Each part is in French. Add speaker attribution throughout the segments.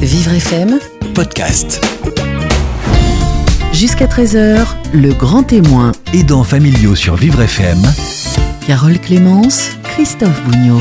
Speaker 1: Vivre FM,
Speaker 2: podcast.
Speaker 1: jusqu'à 13h, le grand témoin.
Speaker 2: Aidants familiaux sur Vivre FM.
Speaker 1: Carole Clémence, Christophe Bougnot.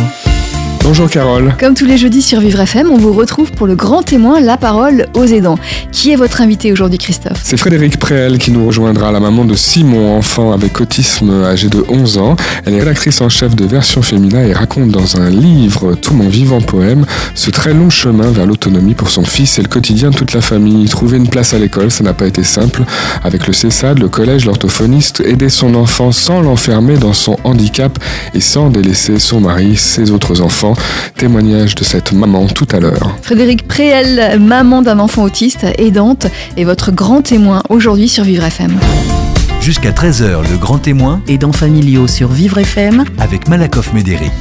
Speaker 3: Bonjour Carole.
Speaker 4: Comme tous les jeudis sur Vivre FM, on vous retrouve pour le grand témoin La parole aux aidants. Qui est votre invité aujourd'hui, Christophe
Speaker 3: C'est Frédéric Préel qui nous rejoindra, la maman de Simon, enfant avec autisme âgé de 11 ans. Elle est rédactrice en chef de Version Féminin et raconte dans un livre, Tout mon vivant poème, ce très long chemin vers l'autonomie pour son fils et le quotidien de toute la famille. Trouver une place à l'école, ça n'a pas été simple. Avec le CESAD, le collège, l'orthophoniste, aider son enfant sans l'enfermer dans son handicap et sans délaisser son mari, ses autres enfants. Témoignage de cette maman tout à l'heure.
Speaker 4: Frédéric Préel, maman d'un enfant autiste, aidante, est votre grand témoin aujourd'hui sur Vivre FM.
Speaker 2: Jusqu'à 13h, le grand témoin
Speaker 1: Aidants familiaux sur Vivre FM.
Speaker 2: avec Malakoff Médéric.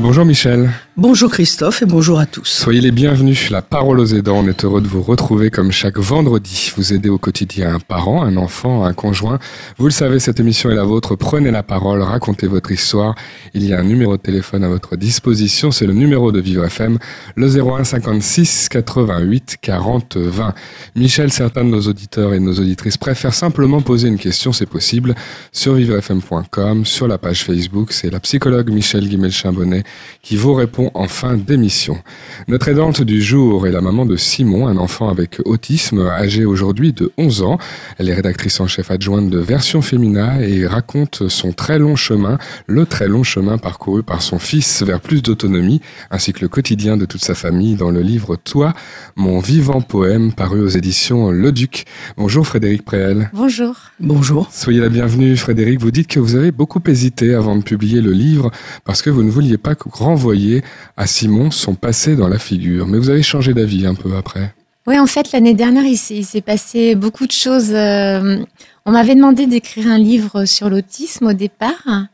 Speaker 3: Bonjour Michel.
Speaker 5: Bonjour Christophe et bonjour à tous.
Speaker 3: Soyez les bienvenus. La parole aux aidants. On est heureux de vous retrouver comme chaque vendredi. Vous aidez au quotidien un parent, un enfant, un conjoint. Vous le savez, cette émission est la vôtre. Prenez la parole, racontez votre histoire. Il y a un numéro de téléphone à votre disposition. C'est le numéro de Vivre FM, le 01 56 88 40 20. Michel, certains de nos auditeurs et de nos auditrices préfèrent simplement poser une question, c'est possible, sur vivrefm.com, sur la page Facebook. C'est la psychologue Michel Guimel-Chambonnet qui vous répond en fin d'émission. Notre aidante du jour est la maman de Simon, un enfant avec autisme âgé aujourd'hui de 11 ans. Elle est rédactrice en chef adjointe de Version Fémina et raconte son très long chemin, le très long chemin parcouru par son fils vers plus d'autonomie, ainsi que le quotidien de toute sa famille dans le livre Toi, mon vivant poème paru aux éditions Le Duc. Bonjour Frédéric Préel.
Speaker 6: Bonjour.
Speaker 5: Bonjour.
Speaker 3: Soyez la bienvenue, Frédéric. Vous dites que vous avez beaucoup hésité avant de publier le livre parce que vous ne vouliez pas renvoyer à Simon son passé dans la figure. Mais vous avez changé d'avis un peu après.
Speaker 6: Oui, en fait, l'année dernière, il s'est passé beaucoup de choses. Euh, on m'avait demandé d'écrire un livre sur l'autisme au départ.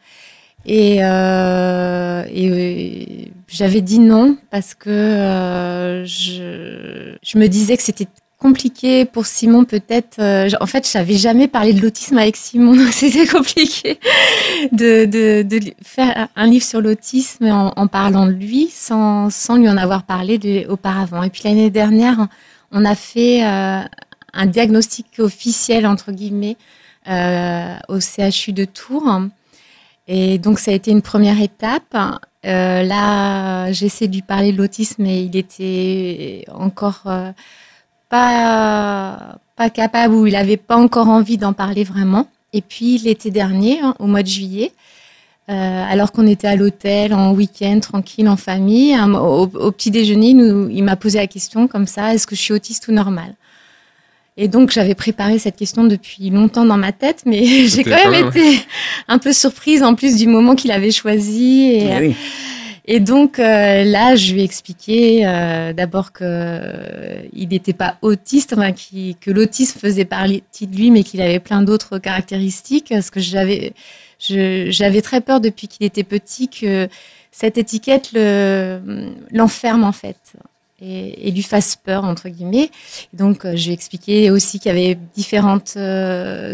Speaker 6: Et, euh, euh, j'avais dit non parce que je me disais que c'était compliqué pour Simon peut-être. euh, en fait, je n'avais jamais parlé de l'autisme avec Simon, c'était compliqué de, de, faire un livre sur l'autisme en, parlant de lui sans, sans lui en avoir parlé auparavant. Et puis l'année dernière, on a fait euh, un diagnostic officiel, entre guillemets, euh, au CHU de Tours. Et donc, ça a été une première étape. Là, j'essaie de lui parler de l'autisme, mais il était encore pas, pas capable ou il n'avait pas encore envie d'en parler vraiment. Et puis, l'été dernier, hein, au mois de juillet, euh, alors qu'on était à l'hôtel, en week-end, tranquille, en famille, au, au petit déjeuner, il nous- il m'a posé la question comme ça, est-ce que je suis autiste ou normal Et donc, j'avais préparé cette question depuis longtemps dans ma tête, mais j'ai quand même été un peu surprise en plus du moment qu'il avait choisi. Et. Et donc euh, là, je lui ai expliqué euh, d'abord que euh, n'était pas autiste, enfin, qu'il- que l'autisme faisait partie de lui, mais qu'il avait plein d'autres caractéristiques. Parce que j'avais, j'avais très peur depuis qu'il était petit que cette étiquette le, l'enferme en fait et, et lui fasse peur entre guillemets. Et donc, euh, je lui ai expliqué aussi qu'il y avait différents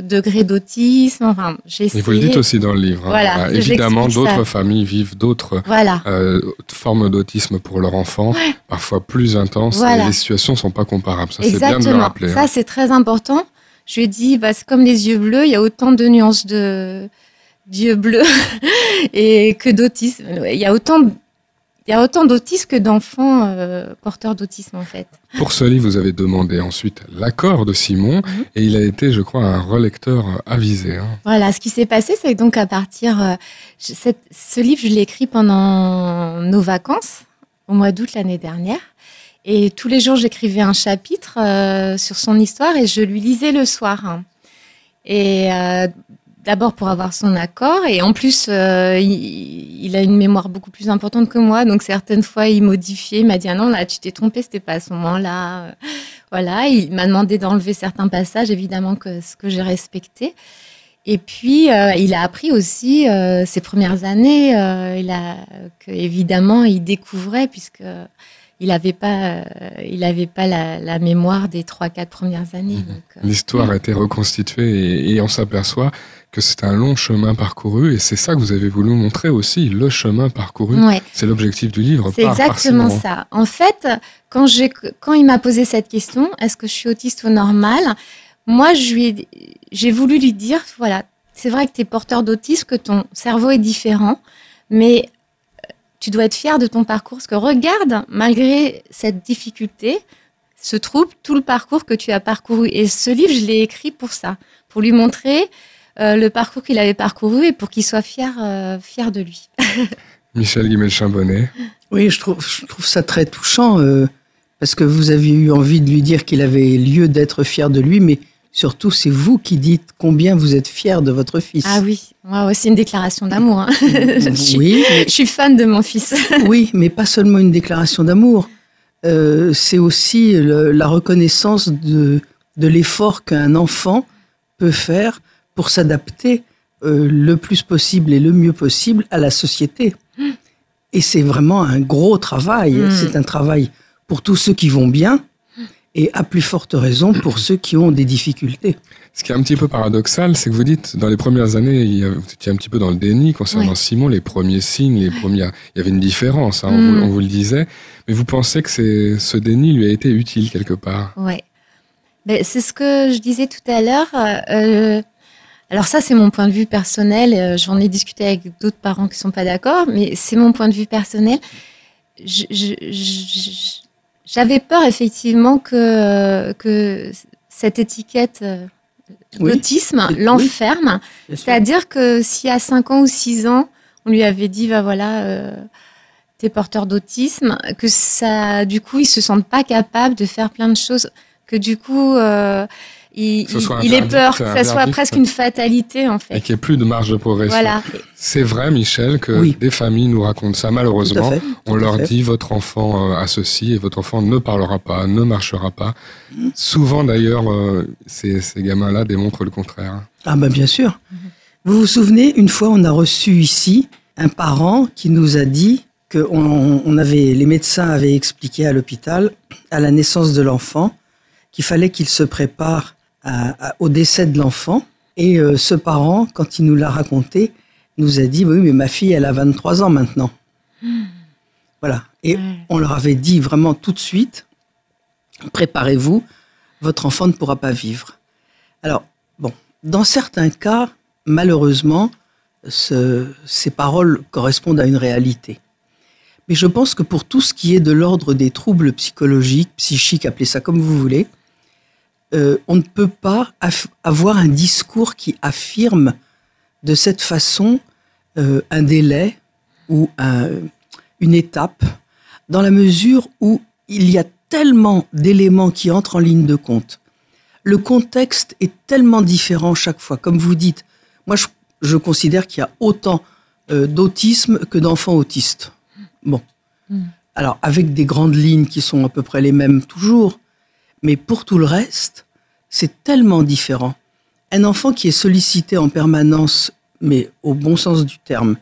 Speaker 6: degrés d'autisme. Enfin, j'ai
Speaker 3: Et
Speaker 6: essayé.
Speaker 3: vous le dites aussi dans le livre. hein.
Speaker 6: Voilà,
Speaker 3: Euh, évidemment,
Speaker 6: ça.
Speaker 3: d'autres familles vivent d'autres
Speaker 6: Voilà.
Speaker 3: euh, formes d'autisme pour leur enfant, parfois plus intenses,
Speaker 6: Voilà.
Speaker 3: et les situations sont pas comparables. Ça, c'est bien de le rappeler.
Speaker 6: Ça,
Speaker 3: hein.
Speaker 6: c'est très important. Je lui ai dit, bah, c'est comme les yeux bleus, il y a autant de nuances de d'yeux bleus et que d'autisme. Il y a autant, de- il y a autant d'autisme que d'enfants euh, porteurs d'autisme, en fait.
Speaker 3: Pour ce livre, vous avez demandé ensuite l'accord de Simon,
Speaker 6: Mhm.
Speaker 3: et il a été, je crois, un relecteur euh, avisé. hein.
Speaker 6: Voilà, ce qui s'est passé, c'est donc à partir, euh, je- cette- ce livre, je l'ai écrit pendant nos vacances, au mois d'août l'année dernière. Et tous les jours, j'écrivais un chapitre euh, sur son histoire et je lui lisais le soir. hein. Et euh, d'abord pour avoir son accord, et en plus, euh, il, a une mémoire beaucoup plus importante que moi, donc certaines fois, il modifiait, il m'a dit ah non là, tu t'es trompé, c'était pas à ce moment-là. Euh, Voilà, il m'a demandé d'enlever certains passages, évidemment que ce que j'ai respecté. Et puis, euh, il a appris aussi euh, ses premières années, il évidemment, il découvrait, puisque il n'avait pas, euh, il avait pas la, la mémoire des trois, quatre premières années.
Speaker 3: Mhm.
Speaker 6: euh,
Speaker 3: L'histoire a été reconstituée et, et on s'aperçoit que c'est un long chemin parcouru et c'est ça que vous avez voulu montrer aussi, le chemin parcouru.
Speaker 6: ouais.
Speaker 3: C'est l'objectif du livre.
Speaker 6: C'est
Speaker 3: par
Speaker 6: exactement ça. En fait, quand, il m'a posé cette question, est-ce que je suis autiste ou normal Moi, j'ai voulu lui dire, voilà, c'est vrai que tu es porteur d'autisme, que ton cerveau est différent, mais tu dois être fier de ton parcours. Parce que regarde, malgré cette difficulté, se trouve tout le parcours que tu as parcouru. Et ce livre, je l'ai écrit pour ça, pour lui montrer euh, le parcours qu'il avait parcouru et pour qu'il soit fier, euh, fier de lui.
Speaker 3: Michel Guimel-Chambonnet.
Speaker 5: Oui, je trouve, je trouve ça très touchant euh, parce que vous aviez eu envie de lui dire qu'il avait lieu d'être fier de lui, mais surtout, c'est vous qui dites combien vous êtes fier de votre fils.
Speaker 6: Ah oui, moi aussi une déclaration d'amour. hein. je, suis,
Speaker 5: oui, mais-
Speaker 6: je suis fan de mon fils.
Speaker 5: oui, mais pas seulement une déclaration d'amour. Euh, c'est aussi le- la reconnaissance de, de l'effort qu'un enfant peut faire pour s'adapter euh, le plus possible et le mieux possible à la société. Et c'est vraiment un gros travail.
Speaker 6: Mm.
Speaker 5: C'est un travail pour tous ceux qui vont bien et à plus forte raison pour ceux qui ont des difficultés.
Speaker 3: Ce qui est un petit peu paradoxal, c'est que vous dites, dans les premières années, il y avait- vous étiez un petit peu dans le déni concernant
Speaker 6: Ouais.
Speaker 3: Simon, les premiers signes, les premières, il y avait une différence, hein, on,
Speaker 6: Mm.
Speaker 3: vous, on vous le disait, mais vous pensez que ce déni lui a été utile quelque part?
Speaker 6: Ouais. Ben, c'est ce que je disais tout à l'heure. euh, alors ça, c'est mon point de vue personnel. euh, J'en ai discuté avec d'autres parents qui sont pas d'accord, mais c'est mon point de vue personnel. Je- je- je- J'avais peur effectivement que, que cette étiquette euh,
Speaker 5: Oui. Oui.
Speaker 6: l'enferme. C'est-à-dire que si à 5 ans ou 6 ans, on lui avait dit, va voilà, euh, t'es porteur d'autisme, que ça, du coup, ils se sentent pas capables de faire plein de choses, que du coup, euh, il, il- il ait
Speaker 3: interdit,
Speaker 6: peur, que ça soit presque
Speaker 3: ça.
Speaker 6: une fatalité, en
Speaker 3: Et
Speaker 6: fait.
Speaker 3: qu'il n'y ait plus de marge de progression.
Speaker 6: Voilà.
Speaker 3: C'est vrai, Michel, que
Speaker 5: Oui.
Speaker 3: des familles nous racontent ça,
Speaker 5: Tout à
Speaker 3: malheureusement.
Speaker 5: fait,
Speaker 3: On leur
Speaker 5: fait.
Speaker 3: dit votre enfant euh, a ceci et votre enfant ne parlera pas, ne marchera pas. Souvent d'ailleurs, euh, ces, ces gamins-là démontrent le contraire.
Speaker 5: Ah ben bien sûr. Vous vous souvenez, une fois, on a reçu ici un parent qui nous a dit que on, on avait, les médecins avaient expliqué à l'hôpital, à la naissance de l'enfant, qu'il fallait qu'il se prépare à- à- au décès de l'enfant. Et euh, ce parent, quand il nous l'a raconté, nous a dit, oui, mais ma fille, elle a 23 ans maintenant. Voilà. Et
Speaker 6: Ouais.
Speaker 5: on leur avait dit vraiment tout de suite, préparez-vous, votre enfant ne pourra pas vivre. Alors, bon, dans certains cas, malheureusement, ce- ces paroles correspondent à une réalité. Mais je pense que pour tout ce qui est de l'ordre des troubles psychologiques, psychiques, appelez ça comme vous voulez, euh, on ne peut pas avoir un discours qui affirme de cette façon euh, un délai ou un- une étape, dans la mesure où il y a tellement d'éléments qui entrent en ligne de compte. Le contexte est tellement différent chaque fois. Comme vous dites, moi je, je considère qu'il y a autant euh, d'autisme que d'enfants autistes. Bon.
Speaker 6: Mm.
Speaker 5: Alors avec des grandes lignes qui sont à peu près les mêmes toujours, mais pour tout le reste, c'est tellement différent. Un enfant qui est sollicité en permanence, mais au bon sens du terme,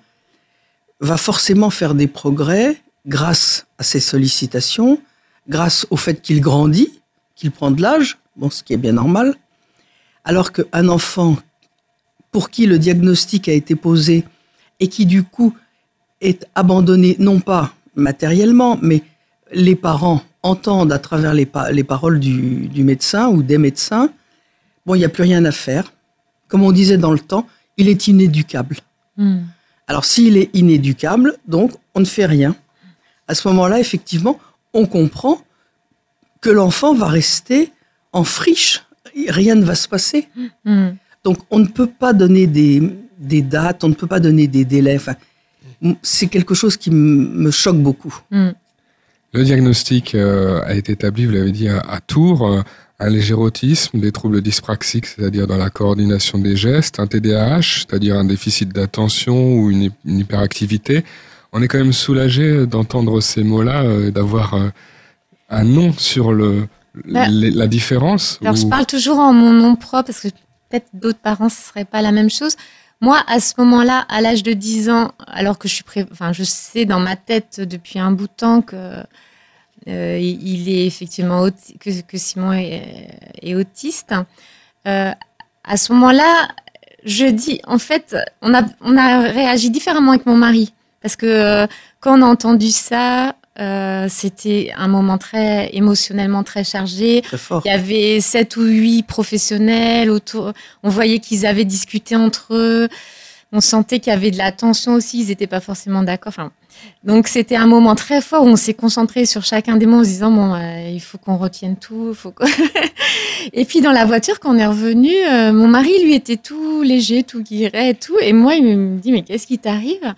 Speaker 5: va forcément faire des progrès grâce à ces sollicitations, grâce au fait qu'il grandit, qu'il prend de l'âge, ce qui est bien normal, alors qu'un enfant pour qui le diagnostic a été posé et qui du coup est abandonné, non pas matériellement, mais les parents entendent à travers les, pa- les paroles du, du médecin ou des médecins, bon, il n'y a plus rien à faire. Comme on disait dans le temps, il est inéducable.
Speaker 6: Hmm.
Speaker 5: Alors s'il est inéducable, donc on ne fait rien. À ce moment-là, effectivement, on comprend que l'enfant va rester en friche. Rien ne va se passer.
Speaker 6: Hmm.
Speaker 5: Donc on ne peut pas donner des, des dates, on ne peut pas donner des délais. Enfin, c'est quelque chose qui me choque beaucoup.
Speaker 6: Hmm.
Speaker 3: Le diagnostic euh, a été établi, vous l'avez dit, à, à Tours, euh, un léger autisme, des troubles dyspraxiques, c'est-à-dire dans la coordination des gestes, un TDAH, c'est-à-dire un déficit d'attention ou une, hy- une hyperactivité. On est quand même soulagé d'entendre ces mots-là, euh, d'avoir euh, un nom sur le,
Speaker 6: Bah,
Speaker 3: les- la différence.
Speaker 6: Alors, je parle toujours en mon nom propre parce que peut-être d'autres parents, ce serait pas la même chose. Moi, à ce moment-là, à l'âge de 10 ans, alors que je suis pré... enfin, je sais dans ma tête depuis un bout de temps que euh, il est effectivement que, Simon est, est autiste. Euh, à ce moment-là, je dis, en fait, on a, on a réagi différemment avec mon mari. Parce que euh, quand on a entendu ça, euh, c'était un moment très émotionnellement très chargé.
Speaker 5: Très fort.
Speaker 6: Il y avait sept ou huit professionnels autour. On voyait qu'ils avaient discuté entre eux. On sentait qu'il y avait de la tension aussi. Ils n'étaient pas forcément d'accord. Enfin, donc c'était un moment très fort où on s'est concentré sur chacun des mots en se disant bon, euh, il faut qu'on retienne tout. Faut et puis dans la voiture, quand on est revenu, euh, mon mari lui était tout léger, tout guiré et tout. Et moi, il me dit mais qu'est-ce qui t'arrive?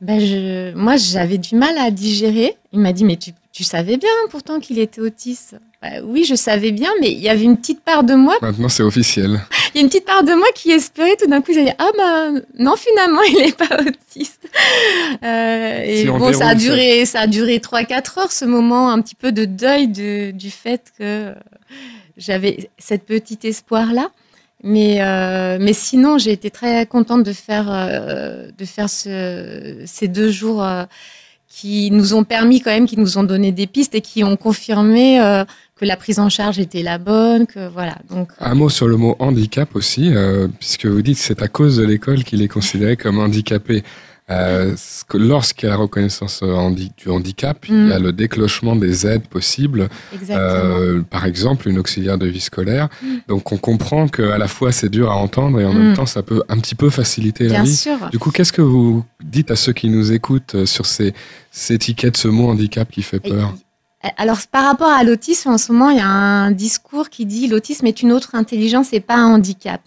Speaker 6: Ben je, moi, j'avais du mal à digérer. Il m'a dit, mais tu, tu savais bien pourtant qu'il était autiste. Ben oui, je savais bien, mais il y avait une petite part de moi,
Speaker 3: Maintenant, c'est officiel.
Speaker 6: il y a une petite part de moi qui espérait tout d'un coup, dit, ah ben non, finalement, il n'est pas autiste. Euh, et
Speaker 3: Si
Speaker 6: bon, ça a duré, ça a duré trois, quatre heures, ce moment un petit peu de deuil de, du fait que j'avais cette petite espoir-là. Mais, euh, mais sinon, j'ai été très contente de faire, euh, de faire ce, ces deux jours euh, qui nous ont permis quand même, qui nous ont donné des pistes et qui ont confirmé que la prise en charge était la bonne, que voilà. Donc,
Speaker 3: Un mot sur le mot handicap aussi, puisque vous dites que c'est à cause de l'école qu'il est considéré comme handicapé. Euh, Lorsqu'il y a la reconnaissance euh, du handicap, il y a
Speaker 6: Mm.
Speaker 3: le déclenchement des aides possibles, euh, par exemple une auxiliaire de vie scolaire.
Speaker 6: Mm.
Speaker 3: Donc on comprend qu'à la fois c'est dur à entendre et en
Speaker 6: Mm.
Speaker 3: même temps ça peut un petit peu faciliter la vie.
Speaker 6: sûr.
Speaker 3: Du coup, qu'est-ce que vous dites à ceux qui nous écoutent sur ces, ces étiquettes, ce mot handicap qui fait peur?
Speaker 6: Et- Alors, par rapport à l'autisme, en ce moment, il y a un discours qui dit l'autisme est une autre intelligence et pas un handicap.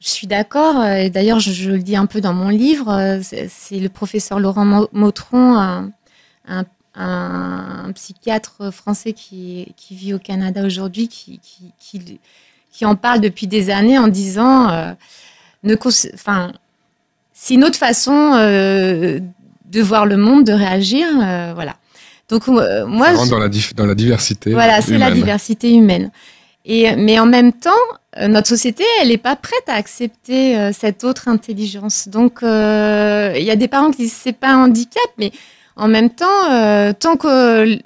Speaker 6: Je suis d'accord, euh, et d'ailleurs, je, je le dis un peu dans mon livre, euh, c'est le professeur Laurent Mo- Mautron, un, un- un- un psychiatre français qui, qui vit au Canada aujourd'hui, qui, qui, qui, qui en parle depuis des années en disant, euh, ne enfin, c'est une autre façon euh, de voir le monde, de réagir, euh, voilà. Donc moi,
Speaker 3: Ça
Speaker 6: je-
Speaker 3: rentre dans la, dans la diversité.
Speaker 6: voilà, c'est la diversité humaine. Et, mais en même temps, euh, notre société, elle n'est pas prête à accepter euh, cette autre intelligence. Donc, euh, il y a des parents qui disent c'est pas un handicap, mais en même temps, tant que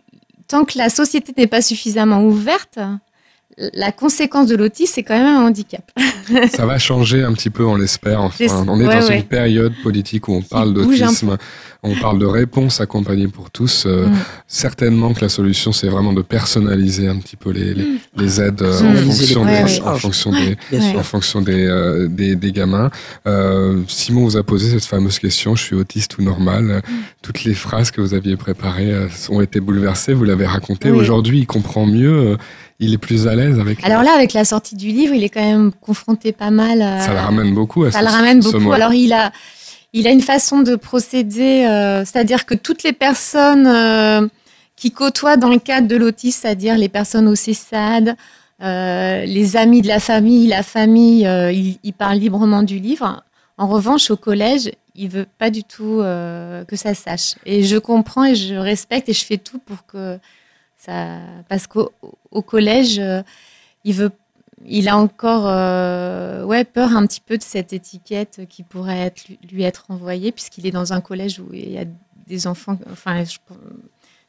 Speaker 6: tant que la société n'est pas suffisamment ouverte, la conséquence de l'autisme, c'est quand même un handicap.
Speaker 3: Ça va changer un petit peu, on l'espère. Enfin, on est
Speaker 6: ouais,
Speaker 3: dans
Speaker 6: ouais.
Speaker 3: une période politique où on parle d'autisme, on parle de réponse accompagnée pour tous. Euh,
Speaker 6: Mm.
Speaker 3: Certainement que la solution, c'est vraiment de personnaliser un petit peu les, les, les aides euh, en fonction,
Speaker 5: les
Speaker 3: des,
Speaker 6: en
Speaker 3: fonction des, en fonction des, euh, des, des gamins. Euh, Simon vous a posé cette fameuse question, je suis autiste ou normal
Speaker 6: Mm.
Speaker 3: Toutes les phrases que vous aviez préparées euh, ont été bouleversées, vous l'avez raconté.
Speaker 6: Oui.
Speaker 3: Aujourd'hui, il comprend mieux, euh, il est plus à l'aise avec
Speaker 6: Alors là, avec la sortie du livre, il est quand même confronté pas mal. à-
Speaker 3: Ça le ramène beaucoup à
Speaker 6: Ça
Speaker 3: ce,
Speaker 6: le ramène beaucoup. Alors il a, il a une façon de procéder, euh, c'est-à-dire que toutes les personnes euh, qui côtoient dans le cadre de l'autisme, c'est-à-dire les personnes au CESAD, euh, les amis de la famille, la famille, euh, il, il parle librement du livre. En revanche, au collège, il veut pas du tout euh, que ça sache. Et je comprends et je respecte et je fais tout pour que ça, parce qu'au au collège, euh, il a encore euh, peur un petit peu de cette étiquette qui pourrait lui, être envoyée, puisqu'il est dans un collège où il y a des enfants, enfin, je-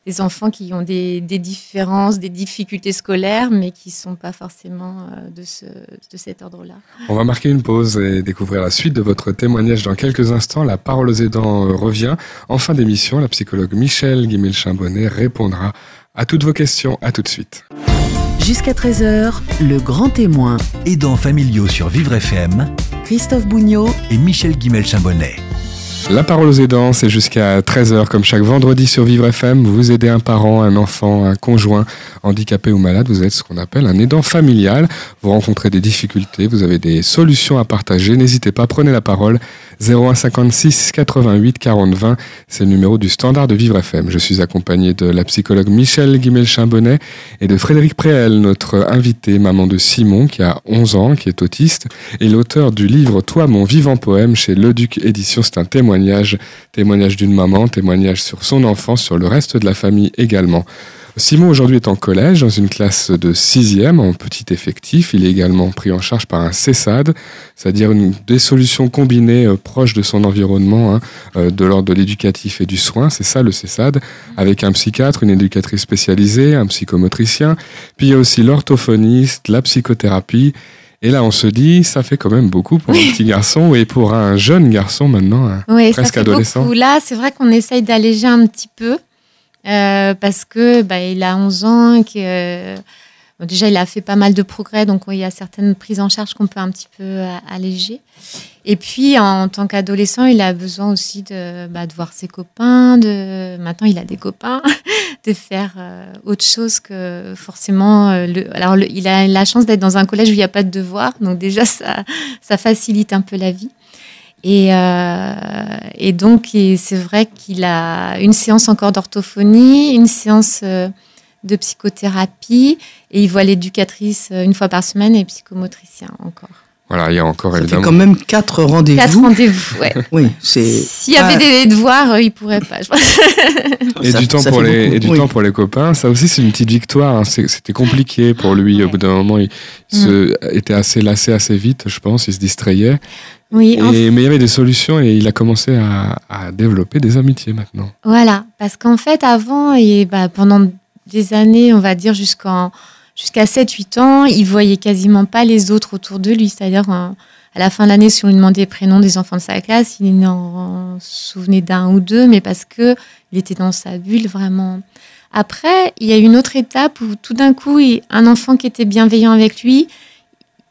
Speaker 6: des enfants qui ont des, différences, des difficultés scolaires, mais qui ne sont pas forcément euh, de, ce, de cet ordre-là.
Speaker 3: On va marquer une pause et découvrir la suite de votre témoignage dans quelques instants. La parole aux aidants revient. En fin d'émission, la psychologue Michel Guimel-Chambonnet répondra à toutes vos questions. À tout de suite.
Speaker 1: Jusqu'à 13h, le grand témoin,
Speaker 2: Aidants familiaux sur Vivre FM
Speaker 1: Christophe Bougnot,
Speaker 2: et Michel Guimel-Chambonnet.
Speaker 3: La parole aux aidants, c'est jusqu'à 13h comme chaque vendredi sur Vivre FM. Vous aidez un parent, un enfant, un conjoint handicapé ou malade. Vous êtes ce qu'on appelle un aidant familial. Vous rencontrez des difficultés, vous avez des solutions à partager. N'hésitez pas, prenez la parole. 01 56 88 40 20, c'est le numéro du standard de Vivre FM. Je suis accompagné de la psychologue Michel Guimel-Chambonnet et de Frédéric Préel, notre invité, maman de Simon, qui a 11 ans, qui est autiste, et l'auteur du livre Toi, mon vivant poème chez Le Duc Édition. C'est un témoignage, témoignage d'une maman, témoignage sur son enfant, sur le reste de la famille également. Simon aujourd'hui est en collège dans une classe de sixième en petit effectif. Il est également pris en charge par un CESAD, c'est-à-dire une, des solutions combinées euh, proches de son environnement, hein, euh, de l'ordre de l'éducatif et du soin. C'est ça le CESAD, avec un psychiatre, une éducatrice spécialisée, un psychomotricien. Puis il y a aussi l'orthophoniste, la psychothérapie. Et là, on se dit, ça fait quand même beaucoup pour un petit garçon et pour un jeune garçon maintenant, hein,
Speaker 6: Oui, ça
Speaker 3: presque
Speaker 6: fait
Speaker 3: adolescent.
Speaker 6: beaucoup. Là, c'est vrai qu'on essaye d'alléger un petit peu euh, parce que bah, il a 11 ans, que euh, bon, déjà il a fait pas mal de progrès, donc il y a certaines prises en charge qu'on peut un petit peu euh, alléger. Et puis en, tant qu'adolescent, il a besoin aussi de, bah, de voir ses copains. De maintenant, il a des copains, de faire euh, autre chose que forcément. le, alors, il a la chance d'être dans un collège où il n'y a pas de devoirs, donc déjà ça, ça facilite un peu la vie. Et, euh, et donc, et c'est vrai qu'il a une séance encore d'orthophonie, une séance euh, de psychothérapie, et il voit l'éducatrice euh, une fois par semaine et le psychomotricien encore.
Speaker 3: Voilà, il y a encore
Speaker 5: Ça fait
Speaker 3: évidemment.
Speaker 5: quand même quatre
Speaker 6: Quatre
Speaker 5: rendez-vous.
Speaker 6: rendez-vous, ouais.
Speaker 5: Oui, c'est.
Speaker 6: S'il y avait
Speaker 5: Ah,
Speaker 6: des devoirs, euh, il pourrait pas. je pense.
Speaker 3: Et
Speaker 5: ça-
Speaker 3: du temps pour
Speaker 5: fait
Speaker 3: les
Speaker 5: beaucoup.
Speaker 3: et du
Speaker 5: Oui.
Speaker 3: temps pour les copains, ça aussi c'est une petite victoire. hein. C'était compliqué pour lui. Au bout d'un moment, il se était assez lassé assez vite, je pense. Il se distrayait.
Speaker 6: Oui, en
Speaker 3: mais il y avait des solutions et il a commencé à, à développer des amitiés maintenant.
Speaker 6: Voilà, parce qu'en fait, avant, et bah, pendant des années, on va dire jusqu'en jusqu'à 7-8 ans, il voyait quasiment pas les autres autour de lui. C'est-à-dire, euh, à la fin de l'année, si on lui demandait les prénoms des enfants de sa classe, il n'en souvenait d'un ou deux, mais parce que il était dans sa bulle vraiment. Après, il y a une autre étape où tout d'un coup, un enfant qui était bienveillant avec lui,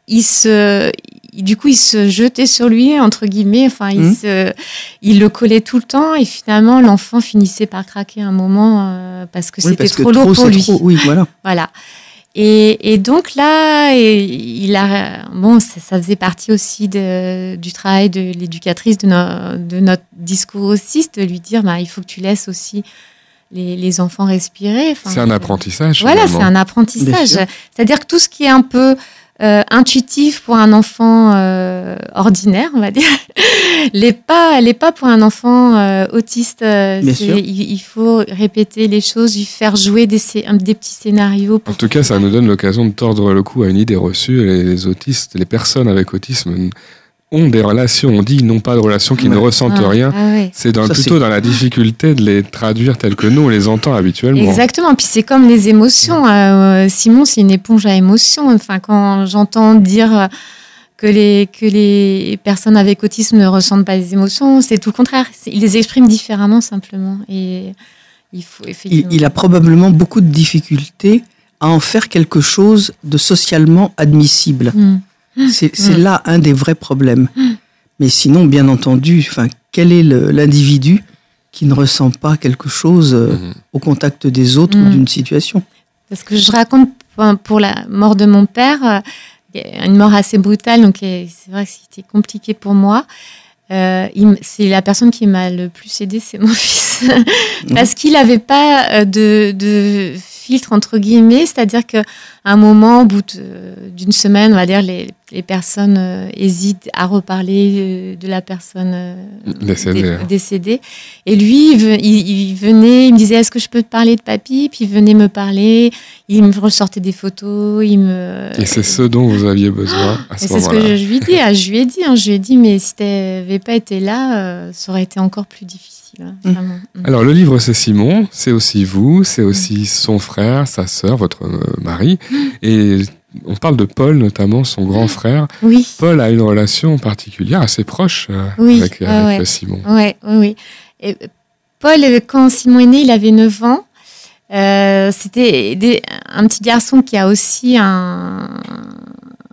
Speaker 6: il se, du coup, il se jetait sur lui, entre guillemets. Enfin, il, se, il le collait tout le temps et finalement, l'enfant finissait par craquer un moment euh, parce que
Speaker 5: Oui,
Speaker 6: c'était
Speaker 5: que
Speaker 6: trop lourd pour lui.
Speaker 5: trop. Oui, voilà.
Speaker 6: Voilà. Et, et donc là, et il a bon, ça, ça faisait partie aussi de, du travail de l'éducatrice de, no- de notre discours aussi, c'est de lui dire, bah, il faut que tu laisses aussi les, les enfants respirer. Enfin,
Speaker 3: C'est un apprentissage.
Speaker 6: Voilà, c'est un apprentissage. C'est-à-dire que tout ce qui est un peu euh, intuitif pour un enfant euh, ordinaire, on va dire, l'est pas, l'est pas pour un enfant euh, autiste. euh. Il, il faut répéter les choses, lui faire jouer des, petits scénarios.
Speaker 3: En tout cas, ça nous donne l'occasion de tordre le cou à une idée reçue. Les, les autistes, les personnes avec autisme ont des relations. On dit ils n'ont pas de relations, qu'ils ne
Speaker 5: Ouais.
Speaker 3: ressentent
Speaker 6: Ah,
Speaker 3: rien.
Speaker 6: ah ouais.
Speaker 3: C'est plutôt dans la difficulté de les traduire tels que nous on les entend habituellement.
Speaker 6: Exactement. Puis c'est comme les émotions. Euh, Simon, c'est une éponge à émotions. Enfin, quand j'entends dire euh, que les, que les personnes avec autisme ne ressentent pas les émotions, c'est tout le contraire. Ils les expriment différemment simplement. Et il faut effectivement.
Speaker 5: il a probablement beaucoup de difficultés à en faire quelque chose de socialement admissible.
Speaker 6: Hmm.
Speaker 5: C'est c'est
Speaker 6: Mm.
Speaker 5: là un des vrais problèmes. Mais sinon, bien entendu, enfin, quel est l'individu qui ne ressent pas quelque chose euh,
Speaker 3: Mhm.
Speaker 5: au contact des autres ou
Speaker 6: Mm.
Speaker 5: d'une situation?
Speaker 6: Parce que je raconte pour- la mort de mon père, euh, une mort assez brutale, donc c'est vrai que c'était compliqué pour moi. Euh, c'est la personne qui m'a le plus aidé, c'est mon fils, parce qu'il n'avait pas de, de filtre entre guillemets, c'est-à-dire que à un moment, au bout d'une semaine, on va dire, les, les personnes euh, hésitent à reparler euh, de la personne euh,
Speaker 3: Décédée,
Speaker 6: dé-
Speaker 3: hein.
Speaker 6: décédée. Et lui, il, ve- il- il venait, il me disait, est-ce que je peux te parler de papy? Puis il venait me parler, il me ressortait des photos, il me...
Speaker 3: Et c'est ce dont vous aviez besoin à ce
Speaker 6: c'est ce que
Speaker 3: moment-là.
Speaker 6: je, je lui dis. ah, je lui ai dit, hein, je lui ai dit, mais si tu n'avais pas été là, ça aurait été encore plus difficile. Hein,
Speaker 5: Mm.
Speaker 6: vraiment. Mm.
Speaker 3: Alors le livre c'est Simon, c'est aussi vous, c'est aussi son frère, sa sœur, votre euh, mari. Et on parle de Paul notamment, son grand frère.
Speaker 6: Oui.
Speaker 3: Paul a une relation particulière, assez proche euh,
Speaker 6: Oui,
Speaker 3: avec,
Speaker 6: ouais,
Speaker 3: avec
Speaker 6: ouais.
Speaker 3: euh, Simon.
Speaker 6: Ouais, oui, oui. Et Paul, quand Simon est né, il avait 9 ans. Euh, C'était des- un petit garçon qui a aussi un,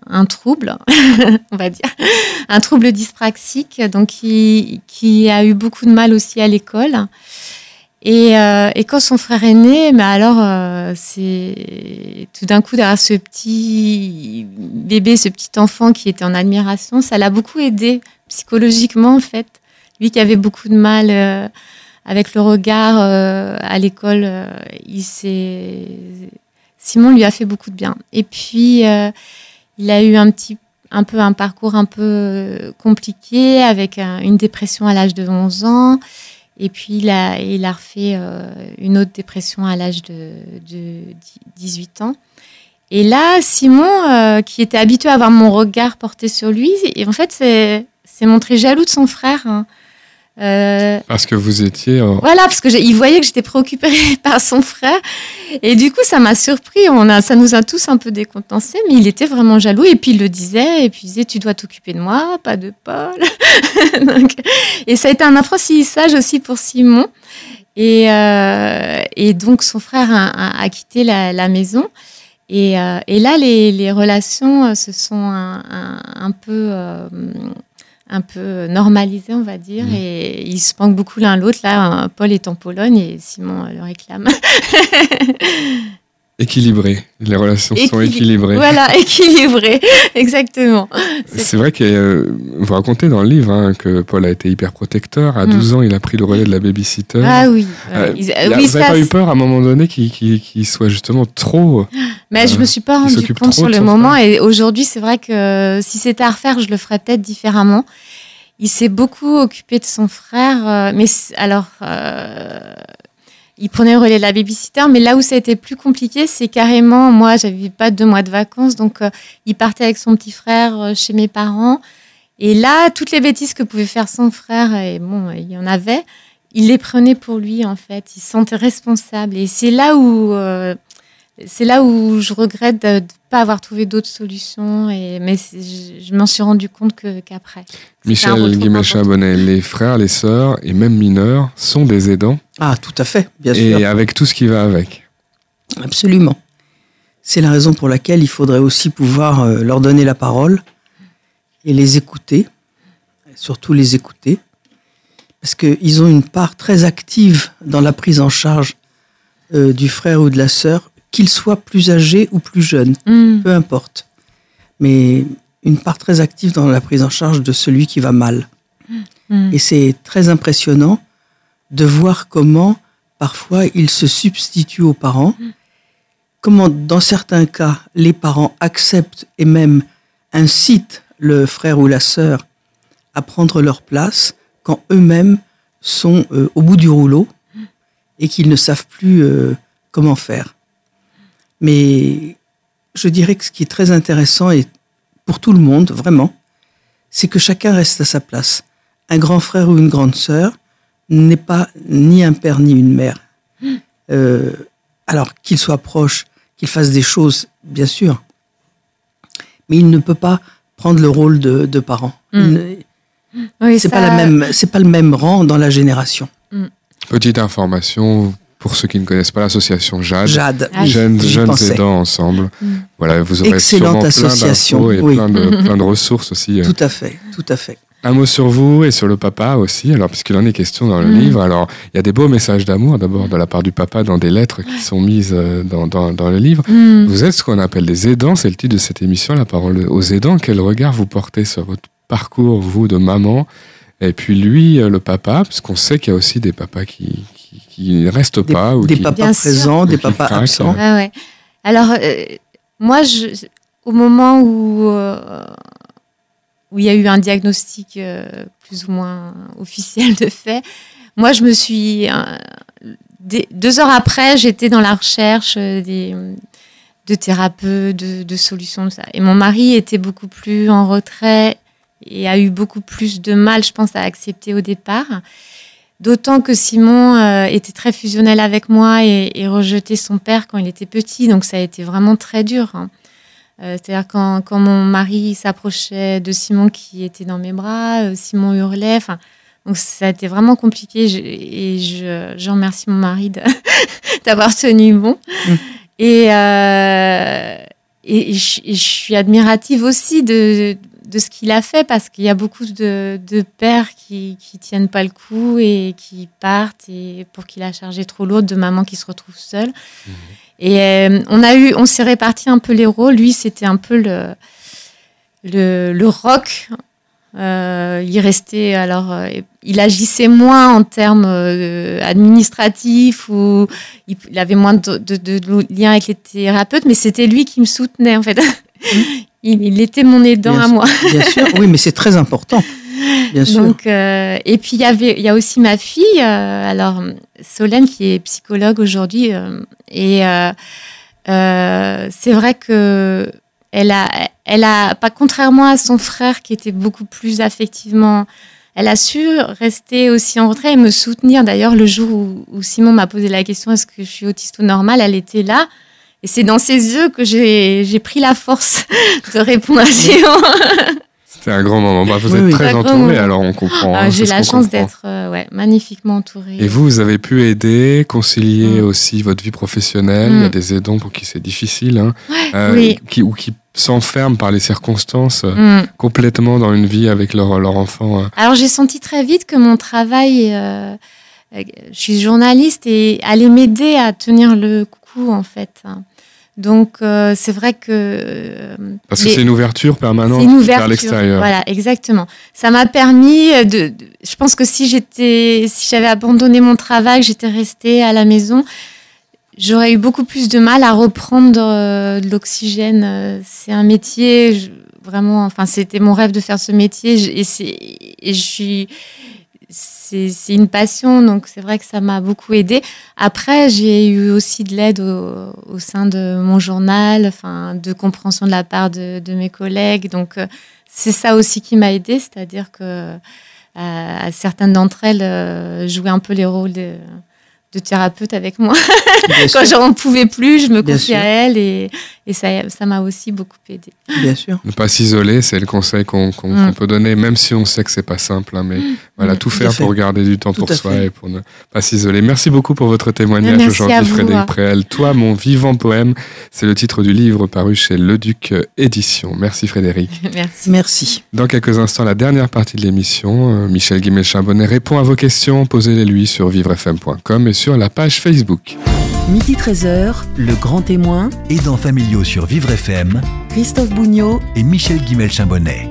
Speaker 6: un trouble, on va dire, un trouble dyspraxique, donc qui, a eu beaucoup de mal aussi à l'école. Et, euh, quand son frère est né, mais alors euh, c'est tout d'un coup derrière ce petit bébé, ce petit enfant qui était en admiration, ça l'a beaucoup aidé psychologiquement en fait. Lui qui avait beaucoup de mal euh, avec le regard à l'école, il s'est Simon lui a fait beaucoup de bien. Et puis il a eu un petit un peu un parcours un peu euh, compliqué avec un- une dépression à l'âge de 11 ans. Et puis, il a, il a refait euh, une autre dépression à l'âge de, de 18 ans. Et là, Simon, euh, qui était habitué à avoir mon regard porté sur lui, et en fait, c'est montré jaloux de son frère. hein. Euh,
Speaker 3: Parce que vous étiez. en-
Speaker 6: voilà, parce que il voyait que j'étais préoccupée par son frère. Et du coup, ça m'a surpris. On a, ça nous a tous un peu décontenancés, mais il était vraiment jaloux. Et puis, il le disait. Et puis, il disait Tu dois t'occuper de moi, pas de Paul. Donc, et ça a été un apprentissage aussi pour Simon. Et, euh, et donc, son frère a, a- a quitté la, la maison. Et, euh, et là, les, les relations euh, se sont un, un- un peu. Un peu normalisées, on va dire,
Speaker 3: Mhm.
Speaker 6: et ils se manquent beaucoup l'un l'autre. Là, Paul est en Pologne et Simon le réclame.
Speaker 3: Équilibré. Les relations sont
Speaker 6: Équili-
Speaker 3: équilibrées.
Speaker 6: Voilà, équilibré, exactement. c'est-
Speaker 3: vrai que euh, vous racontez dans le livre hein, que Paul a été hyper protecteur. À
Speaker 6: Mm.
Speaker 3: 12 ans, il a pris le relais de la babysitter.
Speaker 6: Ah oui,
Speaker 3: Euh.
Speaker 6: Ils-
Speaker 3: a-
Speaker 6: euh, oui,
Speaker 3: vous n'avez
Speaker 6: ça,
Speaker 3: pas eu peur à un moment donné qu'il soit justement trop.
Speaker 6: Mais je
Speaker 3: Euh,
Speaker 6: me suis pas rendu compte sur le moment
Speaker 3: frère.
Speaker 6: et aujourd'hui c'est vrai que si c'était à refaire je le ferais peut-être différemment. Il s'est beaucoup occupé de son frère, euh, mais alors euh, il prenait le relais de la babysitter, mais là où ça a été plus compliqué, c'est carrément moi j'avais pas deux mois de vacances donc euh, il partait avec son petit frère euh, chez mes parents. Et là toutes les bêtises que pouvait faire son frère et bon il y en avait, il les prenait pour lui en fait, il se sentait responsable. Et c'est là où euh, c'est là où je regrette de ne pas avoir trouvé d'autres solutions. Et, mais je, je m'en suis rendu compte qu'après.
Speaker 3: Michel. Guimet-Chabonnet, les frères, les sœurs et même mineurs sont des aidants
Speaker 5: Ah, tout à fait, bien
Speaker 3: et
Speaker 5: sûr.
Speaker 3: avec tout ce qui va avec.
Speaker 5: Absolument. C'est la raison pour laquelle il faudrait aussi pouvoir euh, leur donner la parole et les écouter, surtout les écouter, parce qu'ils ont une part très active dans la prise en charge euh, du frère ou de la sœur, qu'ils soient plus âgés ou plus jeunes,
Speaker 6: Mm.
Speaker 5: peu importe. Mais une part très active dans la prise en charge de celui qui va mal.
Speaker 6: Mm.
Speaker 5: Et c'est très impressionnant de voir comment parfois ils se substituent aux parents, comment dans certains cas les parents acceptent et même incitent le frère ou la sœur à prendre leur place quand eux-mêmes sont euh, au bout du rouleau et qu'ils ne savent plus euh, comment faire. Mais je dirais que ce qui est très intéressant et pour tout le monde, vraiment, c'est que chacun reste à sa place. Un grand frère ou une grande sœur n'est pas ni un père ni une mère. Euh, alors qu'il soit proche, qu'il fasse des choses, bien sûr, mais il ne peut pas prendre le rôle de, de parent.
Speaker 6: Mm.
Speaker 5: Ne-
Speaker 6: Oui,
Speaker 5: C'est
Speaker 6: ça-
Speaker 5: pas la même, c'est pas le même rang dans la génération.
Speaker 3: Petite information pour ceux qui ne connaissent pas l'association JAD.
Speaker 5: Jade,
Speaker 6: Ah,
Speaker 5: oui,
Speaker 3: Jeunes,
Speaker 5: pensais.
Speaker 3: aidants ensemble.
Speaker 6: Mm.
Speaker 3: Voilà, vous aurez
Speaker 5: Excellente association,
Speaker 3: plein d'infos et
Speaker 5: oui.
Speaker 3: plein, de, plein de ressources aussi.
Speaker 5: Tout à fait, tout à fait.
Speaker 3: Un mot sur vous et sur le papa aussi, alors puisqu'il en est question dans le
Speaker 6: Mm.
Speaker 3: livre. Alors, il y a des beaux messages d'amour d'abord de la part du papa dans des lettres qui sont mises euh, dans, dans, dans le livre.
Speaker 6: Mm.
Speaker 3: Vous êtes ce qu'on appelle des aidants, c'est le titre de cette émission, la parole aux aidants. Quel regard vous portez sur votre parcours, vous, de maman Et puis lui, euh, le papa, parce qu'on sait qu'il y a aussi des papas qui, qui, qui ne restent
Speaker 5: Des,
Speaker 3: pas ou
Speaker 5: des
Speaker 3: qui...
Speaker 5: papas présents,
Speaker 3: Ou
Speaker 5: des papas absents.
Speaker 6: Ouais. Alors, euh, moi, je, au moment où, euh, où il y a eu un diagnostic euh, plus ou moins officiel de fait, moi, je me suis. euh, des- deux heures après, j'étais dans la recherche des, de thérapeutes, de, de solutions, de ça. Et mon mari était beaucoup plus en retrait et a eu beaucoup plus de mal, je pense, à accepter au départ. D'autant que Simon euh, était très fusionnel avec moi et, et rejetait son père quand il était petit, donc ça a été vraiment très dur. hein. Euh, C'est-à-dire quand, quand mon mari s'approchait de Simon qui était dans mes bras, euh, Simon hurlait. Enfin, donc ça a été vraiment compliqué je- et je, je remercie mon mari d'avoir tenu bon.
Speaker 5: Mm.
Speaker 6: Et, euh, et, et je, et je suis admirative aussi de, de ce qu'il a fait parce qu'il y a beaucoup de, de pères qui, qui tiennent pas le coup et qui partent et pour qu'il a chargé trop lourd, de mamans qui se retrouvent seules. Et euh, on a eu, on s'est réparti un peu les rôles. Lui, c'était un peu le le, le rock. Euh, il restait alors, euh, il agissait moins en termes administratifs ou il, il avait moins de, de, de liens avec les thérapeutes, mais c'était lui qui me soutenait en fait. il, il était mon aidant
Speaker 5: Bien
Speaker 6: à moi.
Speaker 5: Bien sûr, oui, mais c'est très important. Bien sûr.
Speaker 6: Donc, euh, et puis il y avait, il y a aussi ma fille, euh, alors Solène qui est psychologue aujourd'hui, euh, et c'est vrai que elle a, elle a, pas contrairement à son frère qui était beaucoup plus affectivement, elle a su rester aussi en retrait et me soutenir. D'ailleurs, le jour où, où Simon m'a posé la question est-ce que je suis autiste ou normal, elle était là. Et c'est dans ses yeux que j'ai j'ai pris la force de répondre à Simon.
Speaker 3: C'était un grand moment. Bah, vous
Speaker 5: Oui,
Speaker 3: êtes
Speaker 5: oui.
Speaker 3: très entouré, alors on comprend.
Speaker 6: Ah,
Speaker 3: hein,
Speaker 6: j'ai la chance d'être euh, ouais, magnifiquement entourée.
Speaker 3: Et vous, vous avez pu aider, concilier
Speaker 6: Mm.
Speaker 3: aussi votre vie professionnelle. Il y a
Speaker 6: Mm.
Speaker 3: des aidants pour qui c'est difficile, hein,
Speaker 6: oui.
Speaker 3: qui, ou qui s'enferment par les circonstances euh,
Speaker 6: Mm.
Speaker 3: complètement dans une vie avec leur, leur enfant. euh.
Speaker 6: Alors j'ai senti très vite que mon travail, euh, euh, je suis journaliste et allait m'aider à tenir le coup en fait. Donc euh, c'est vrai que euh,
Speaker 3: Parce que c'est une ouverture permanente vers l'extérieur.
Speaker 6: Voilà, exactement. Ça m'a permis de, de- Je pense que si j'étais, si j'avais abandonné mon travail, j'étais restée à la maison, j'aurais eu beaucoup plus de mal à reprendre euh, de l'oxygène. Euh, C'est un métier je- vraiment. Enfin, c'était mon rêve de faire ce métier je- et c'est et je suis. C'est une passion, donc c'est vrai que ça m'a beaucoup aidé. Après, j'ai eu aussi de l'aide au, sein de mon journal, enfin, de compréhension de la part de, de mes collègues. Donc, euh, c'est ça aussi qui m'a aidé, c'est-à-dire que euh, certaines d'entre elles euh, jouaient un peu les rôles de, de thérapeute avec moi. Quand j'en pouvais plus, je me confiais à elle et, et ça ça m'a aussi beaucoup aidé.
Speaker 5: Bien sûr.
Speaker 3: Ne pas s'isoler, c'est le conseil qu'on qu'on-
Speaker 6: Mm.
Speaker 3: peut donner, même si on sait que c'est pas simple. hein, mais voilà,
Speaker 6: Mm.
Speaker 3: tout faire pour garder du temps
Speaker 5: Tout
Speaker 3: pour soi
Speaker 5: fait.
Speaker 3: et pour ne pas s'isoler. Merci beaucoup pour votre témoignage aujourd'hui. Frédéric Préel. Toi, mon vivant poème, c'est le titre du livre paru chez Le Duc Édition. Merci Frédéric.
Speaker 6: Merci.
Speaker 5: Merci.
Speaker 3: Dans quelques instants, la dernière partie de l'émission, euh, Michel Guimel-Chambonnet répond à vos questions. Posez-les lui sur vivrefm.com et sur la page Facebook.
Speaker 1: Midi 13h, le grand témoin,
Speaker 2: Aidants familiaux sur Vivre FM
Speaker 1: Christophe Bougnot,
Speaker 2: et Michel Guimel-Chambonnet.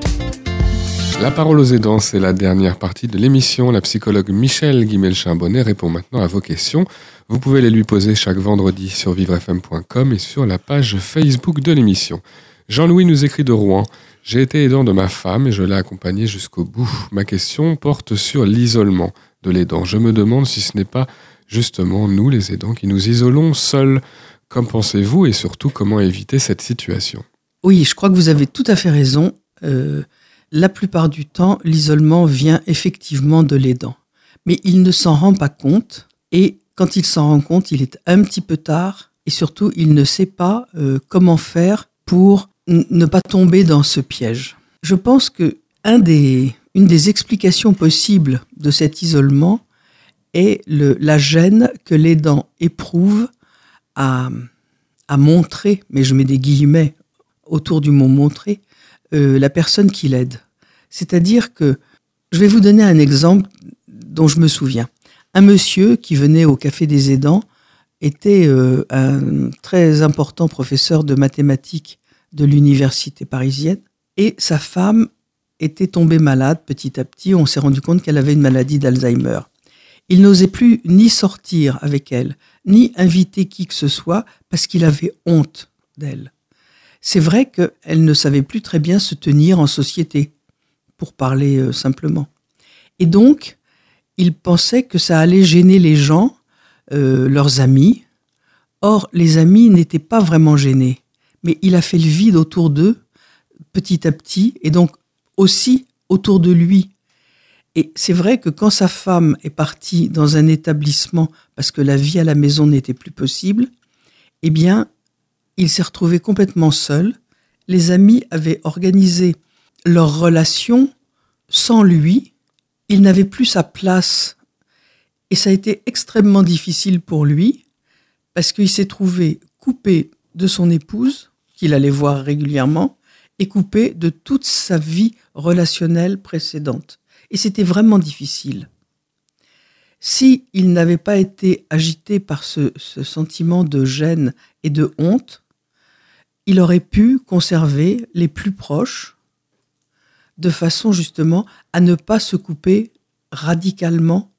Speaker 3: La parole aux aidants, c'est la dernière partie de l'émission. La psychologue Michel Guimel-Chambonnet répond maintenant à vos questions. Vous pouvez les lui poser chaque vendredi sur vivrefm.com et sur la page Facebook de l'émission. Jean-Louis nous écrit de Rouen. J'ai été aidant de ma femme et je l'ai accompagnée jusqu'au bout. Ma question porte sur l'isolement de l'aidant. Je me demande si ce n'est pas justement nous, les aidants, qui nous isolons seuls. Qu'en pensez-vous et surtout comment éviter cette situation?
Speaker 5: Oui, je crois que vous avez tout à fait raison. Euh, la plupart du temps, l'isolement vient effectivement de l'aidant. Mais il ne s'en rend pas compte. Et quand il s'en rend compte, il est un petit peu tard. Et surtout, il ne sait pas euh, comment faire pour ne pas tomber dans ce piège. Je pense que une des explications possibles de cet isolement le, la gêne que l'aidant éprouve à, à montrer, mais je mets des guillemets autour du mot montrer, euh, la personne qui l'aide. C'est-à-dire que, je vais vous donner un exemple dont je me souviens. Un monsieur qui venait au Café des aidants était euh, un très important professeur de mathématiques de l'université parisienne et sa femme était tombée malade petit à petit. On s'est rendu compte qu'elle avait une maladie d'Alzheimer. Il n'osait plus ni sortir avec elle, ni inviter qui que ce soit parce qu'il avait honte d'elle. C'est vrai qu'elle ne savait plus très bien se tenir en société, pour parler euh, simplement. Et donc, il pensait que ça allait gêner les gens, euh, leurs amis. Or, les amis n'étaient pas vraiment gênés, mais il a fait le vide autour d'eux, petit à petit, et donc aussi autour de lui. Et c'est vrai que quand sa femme est partie dans un établissement parce que la vie à la maison n'était plus possible, eh bien, il s'est retrouvé complètement seul. Les amis avaient organisé leur relation sans lui. Il n'avait plus sa place. Et ça a été extrêmement difficile pour lui parce qu'il s'est trouvé coupé de son épouse, qu'il allait voir régulièrement, et coupé de toute sa vie relationnelle précédente. Et c'était vraiment difficile. Si il n'avait pas été agité par ce, ce sentiment de gêne et de honte, il aurait pu conserver les plus proches de façon justement à ne pas se couper radicalement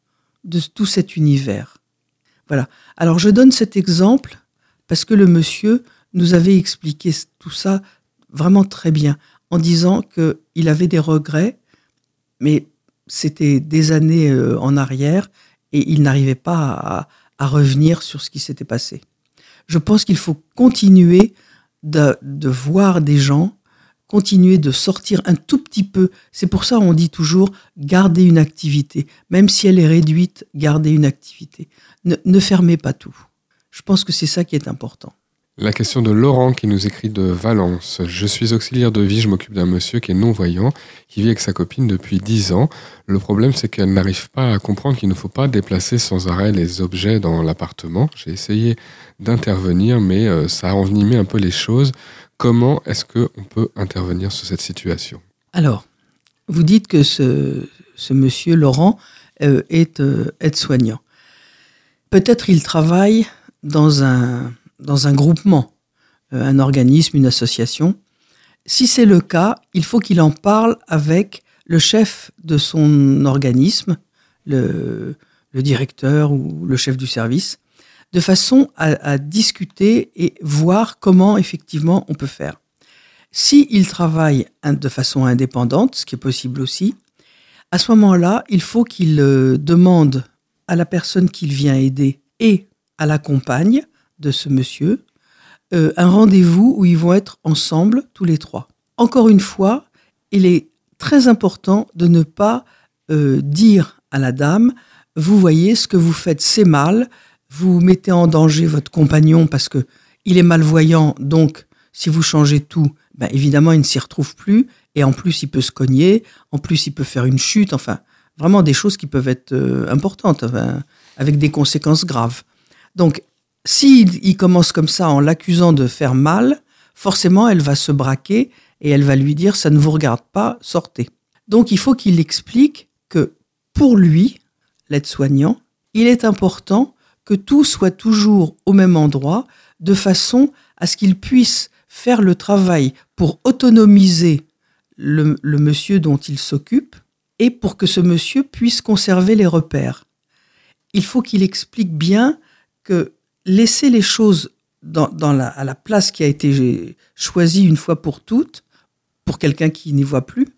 Speaker 5: de tout cet univers. Voilà. Alors je donne cet exemple parce que le monsieur nous avait expliqué tout ça vraiment très bien en disant qu'il avait des regrets mais c'était des années euh, en arrière et il n'arrivait pas à, revenir sur ce qui s'était passé. Je pense qu'il faut continuer de, voir des gens, continuer de sortir un tout petit peu. C'est pour ça on dit toujours garder une activité, même si elle est réduite, garder une activité. Ne fermez pas tout. Je pense que c'est ça qui est important.
Speaker 3: La question de Laurent qui nous écrit de Valence. Je suis auxiliaire de vie, je m'occupe d'un monsieur qui est non-voyant, qui vit avec sa copine depuis 10 ans. Le problème, c'est qu'elle n'arrive pas à comprendre qu'il ne faut pas déplacer sans arrêt les objets dans l'appartement. J'ai essayé d'intervenir, mais euh, ça a envenimé un peu les choses. Comment est-ce qu'on peut intervenir sur cette situation?
Speaker 5: Alors, vous dites que ce, monsieur Laurent euh, est euh, aide-soignant. Peut-être il travaille dans un dans un groupement, euh, un organisme, une association. Si c'est le cas, il faut qu'il en parle avec le chef de son organisme, le, directeur ou le chef du service, de façon à, à, discuter et voir comment effectivement on peut faire. S'il il travaille de façon indépendante, ce qui est possible aussi, à ce moment-là, il faut qu'il euh, demande à la personne qu'il vient aider et à la compagne de ce monsieur euh, un rendez-vous où ils vont être ensemble tous les trois. Encore une fois, il est très important de ne pas euh, dire à la dame, vous voyez, ce que vous faites, c'est mal, vous mettez en danger votre compagnon parce que il est malvoyant, donc si vous changez tout, ben évidemment, il ne s'y retrouve plus, et en plus, il peut se cogner, en plus, il peut faire une chute, enfin, vraiment des choses qui peuvent être euh, importantes, avec des conséquences graves. Donc, s'il il commence comme ça en l'accusant de faire mal, forcément elle va se braquer et elle va lui dire ça ne vous regarde pas, sortez. Donc il faut qu'il explique que pour lui, l'aide-soignant, il est important que tout soit toujours au même endroit, de façon à ce qu'il puisse faire le travail pour autonomiser le, le monsieur dont il s'occupe et pour que ce monsieur puisse conserver les repères. Il faut qu'il explique bien que laisser les choses à la place qui a été choisie une fois pour toutes, pour quelqu'un qui n'y voit plus,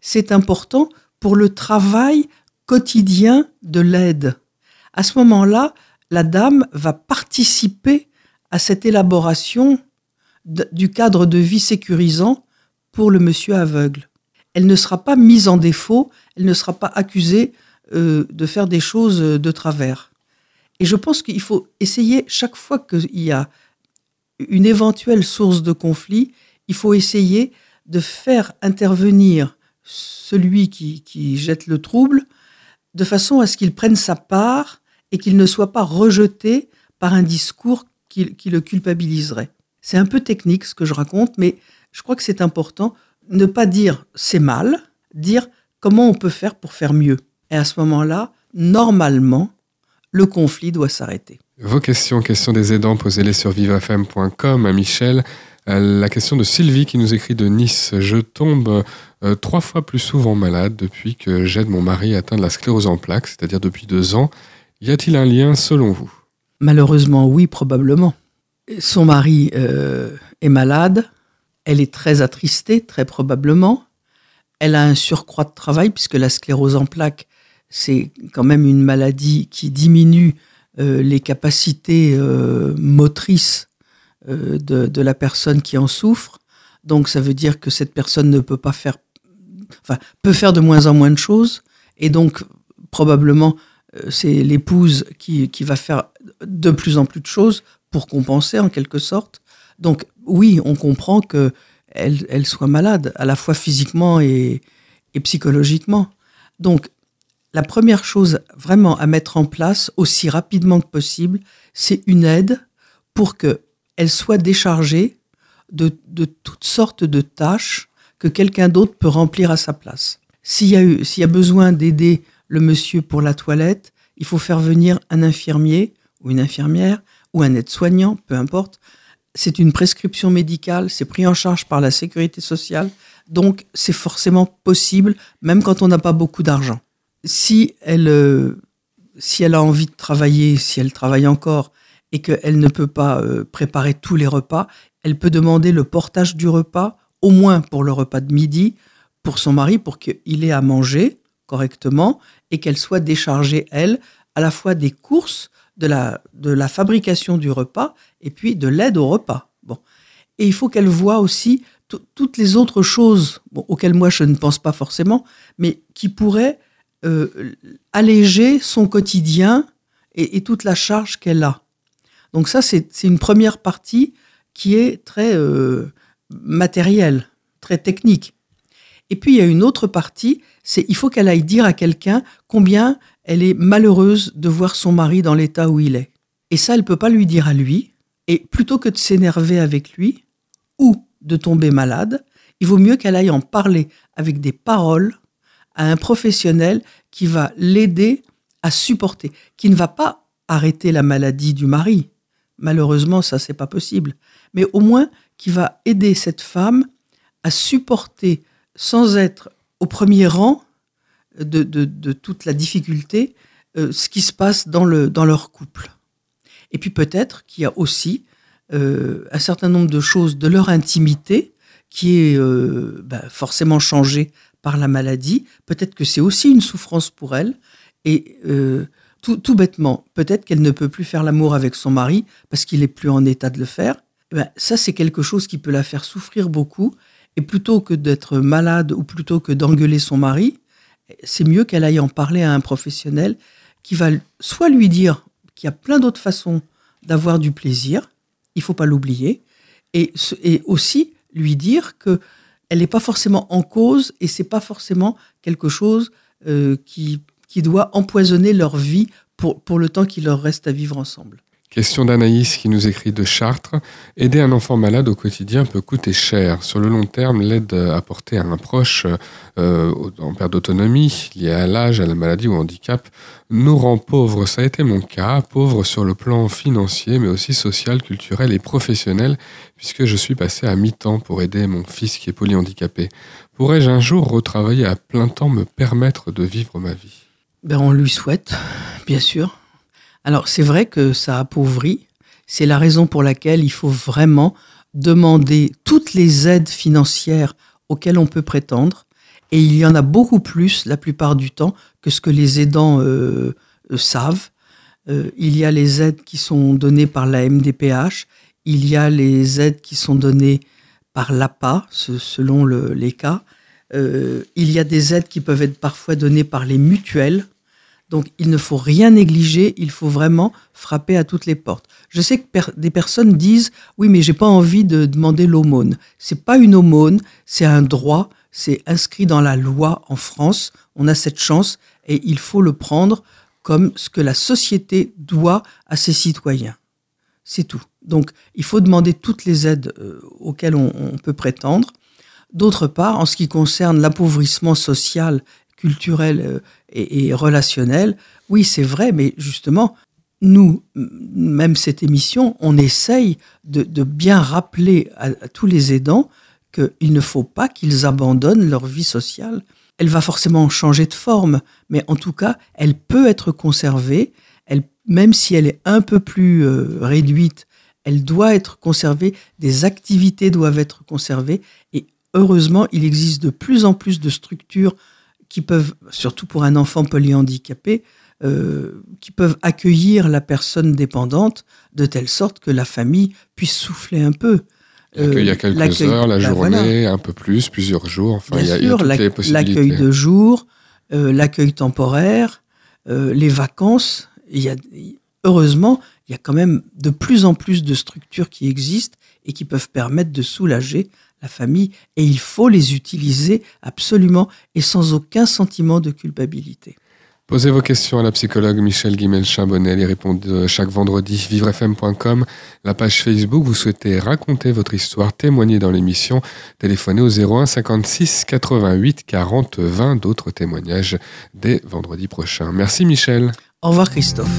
Speaker 5: c'est important pour le travail quotidien de l'aide. À ce moment-là, la dame va participer à cette élaboration du cadre de vie sécurisant pour le monsieur aveugle. Elle ne sera pas mise en défaut, elle ne sera pas accusée euh, de faire des choses de travers. Et je pense qu'il faut essayer, chaque fois qu'il y a une éventuelle source de conflit, il faut essayer de faire intervenir celui qui, jette le trouble de façon à ce qu'il prenne sa part et qu'il ne soit pas rejeté par un discours qui, qui le culpabiliserait. C'est un peu technique ce que je raconte, mais je crois que c'est important. Ne pas dire c'est mal, dire comment on peut faire pour faire mieux. Et à ce moment-là, normalement, le conflit doit s'arrêter.
Speaker 3: Vos questions, questions des aidants, posez-les sur vivafm.com à Michel. Euh, la question de Sylvie qui nous écrit de Nice. Je tombe euh, trois fois plus souvent malade depuis que j'aide mon mari atteint de la sclérose en plaques, c'est-à-dire depuis deux ans. Y a-t-il un lien selon vous?
Speaker 5: Malheureusement, oui, probablement. Son mari euh, est malade, elle est très attristée, très probablement. Elle a un surcroît de travail puisque la sclérose en plaques c'est quand même une maladie qui diminue euh, les capacités euh, motrices euh, de, la personne qui en souffre. Donc ça veut dire que cette personne ne peut pas faire, enfin peut faire de moins en moins de choses, et donc probablement c'est l'épouse qui, qui va faire de plus en plus de choses pour compenser en quelque sorte. Donc oui, on comprend que elle soit malade, à la fois physiquement et, et psychologiquement. Donc la première chose vraiment à mettre en place aussi rapidement que possible, c'est une aide pour qu'elle soit déchargée de, toutes sortes de tâches que quelqu'un d'autre peut remplir à sa place. S'il a, s'il y a besoin d'aider le monsieur pour la toilette, il faut faire venir un infirmier ou une infirmière ou un aide-soignant, peu importe. C'est une prescription médicale, c'est pris en charge par la sécurité sociale, donc c'est forcément possible, même quand on n'a pas beaucoup d'argent si elle, euh, si elle a envie de travailler, si elle travaille encore et qu'elle ne peut pas euh, préparer tous les repas, elle peut demander le portage du repas, au moins pour le repas de midi, pour son mari pour qu'il ait à manger correctement et qu'elle soit déchargée, elle, à la fois des courses, de la, de la fabrication du repas et puis de l'aide au repas. Bon. Et il faut qu'elle voit aussi toutes les autres choses auxquelles moi je ne pense pas forcément, mais qui pourraient euh, alléger son quotidien et, toute la charge qu'elle a. Donc ça, c'est une première partie qui est très euh, matérielle, très technique. Et puis il y a une autre partie, c'est il faut qu'elle aille dire à quelqu'un combien elle est malheureuse de voir son mari dans l'état où il est. Et ça, elle peut pas lui dire à lui. Et plutôt que de s'énerver avec lui ou de tomber malade, il vaut mieux qu'elle aille en parler avec des paroles à un professionnel qui va l'aider à supporter, qui ne va pas arrêter la maladie du mari. Malheureusement, ça, c'est pas possible. Mais au moins, qui va aider cette femme à supporter sans être au premier rang de, toute la difficulté euh, ce qui se passe dans leur couple. Et puis peut-être qu'il y a aussi euh, un certain nombre de choses de leur intimité qui est euh, ben, forcément changée par la maladie. Peut-être que c'est aussi une souffrance pour elle. Et tout, tout, bêtement, peut-être qu'elle ne peut plus faire l'amour avec son mari parce qu'il est plus en état de le faire. Eh ben, ça, c'est quelque chose qui peut la faire souffrir beaucoup. Et plutôt que d'être malade ou plutôt que d'engueuler son mari, c'est mieux qu'elle aille en parler à un professionnel qui va soit lui dire qu'il y a plein d'autres façons d'avoir du plaisir, il faut pas l'oublier, et, et, aussi lui dire que elle n'est pas forcément en cause et c'est pas forcément quelque chose euh, qui, qui doit empoisonner leur vie pour, pour le temps qu'il leur reste à vivre ensemble.
Speaker 3: Question d'Anaïs qui nous écrit de Chartres. Aider un enfant malade au quotidien peut coûter cher. Sur le long terme, l'aide apportée à un proche euh, en perte d'autonomie, liée à l'âge, à la maladie ou au handicap, nous rend pauvres. Ça a été mon cas, pauvre sur le plan financier, mais aussi social, culturel et professionnel, puisque je suis passé à mi-temps pour aider mon fils qui est polyhandicapé. Pourrais-je un jour retravailler à plein temps me permettre de vivre ma vie?
Speaker 5: Ben, On lui souhaite, bien sûr. Alors c'est vrai que ça appauvrit. C'est la raison pour laquelle il faut vraiment demander toutes les aides financières auxquelles on peut prétendre. Et il y en a beaucoup plus la plupart du temps que ce que les aidants euh, euh, savent. Euh, il y a les aides qui sont données par la MDPH, il y a les aides qui sont données par l'APA, selon les cas. il y a des aides qui peuvent être parfois données par les mutuelles. Donc il ne faut rien négliger, il faut vraiment frapper à toutes les portes. Je sais que des personnes disent oui mais j'ai pas envie de demander l'aumône. C'est pas une aumône, c'est un droit, c'est inscrit dans la loi en France. On a cette chance et il faut le prendre comme ce que la société doit à ses citoyens. C'est tout. Donc il faut demander toutes les aides euh, auxquelles on, peut prétendre. D'autre part, en ce qui concerne l'appauvrissement social culturel euh, et, relationnel. Oui, c'est vrai, mais justement, nous, même cette émission, on essaye de, bien rappeler à, tous les aidants qu'il ne faut pas qu'ils abandonnent leur vie sociale. Elle va forcément changer de forme, mais en tout cas, elle peut être conservée. Elle, même si elle est un peu plus euh, réduite, elle doit être conservée. Des activités doivent être conservées. Et heureusement, il existe de plus en plus de structures qui peuvent, surtout pour un enfant polyhandicapé, euh, qui peuvent accueillir la personne dépendante de telle sorte que la famille puisse souffler un peu.
Speaker 3: il y a quelques heures, la bah, journée, un peu plus, plusieurs jours. Enfin, il y a,
Speaker 5: sûr, l'accueil de jour, euh, l'accueil temporaire, euh, les vacances. Il y a, heureusement, il y a quand même de plus en plus de structures qui existent et qui peuvent permettre de soulager la famille et il faut les utiliser absolument et sans aucun sentiment de culpabilité.
Speaker 3: Posez vos questions à la psychologue Michel Guimel-Chambonnet. Elle y répond chaque vendredi. Vivrefm.com, la page Facebook. Vous souhaitez raconter votre histoire, témoigner dans l'émission. Téléphonez au 01 56 88 40 20. D'autres témoignages dès vendredi prochain. Merci Michel.
Speaker 5: Au revoir Christophe.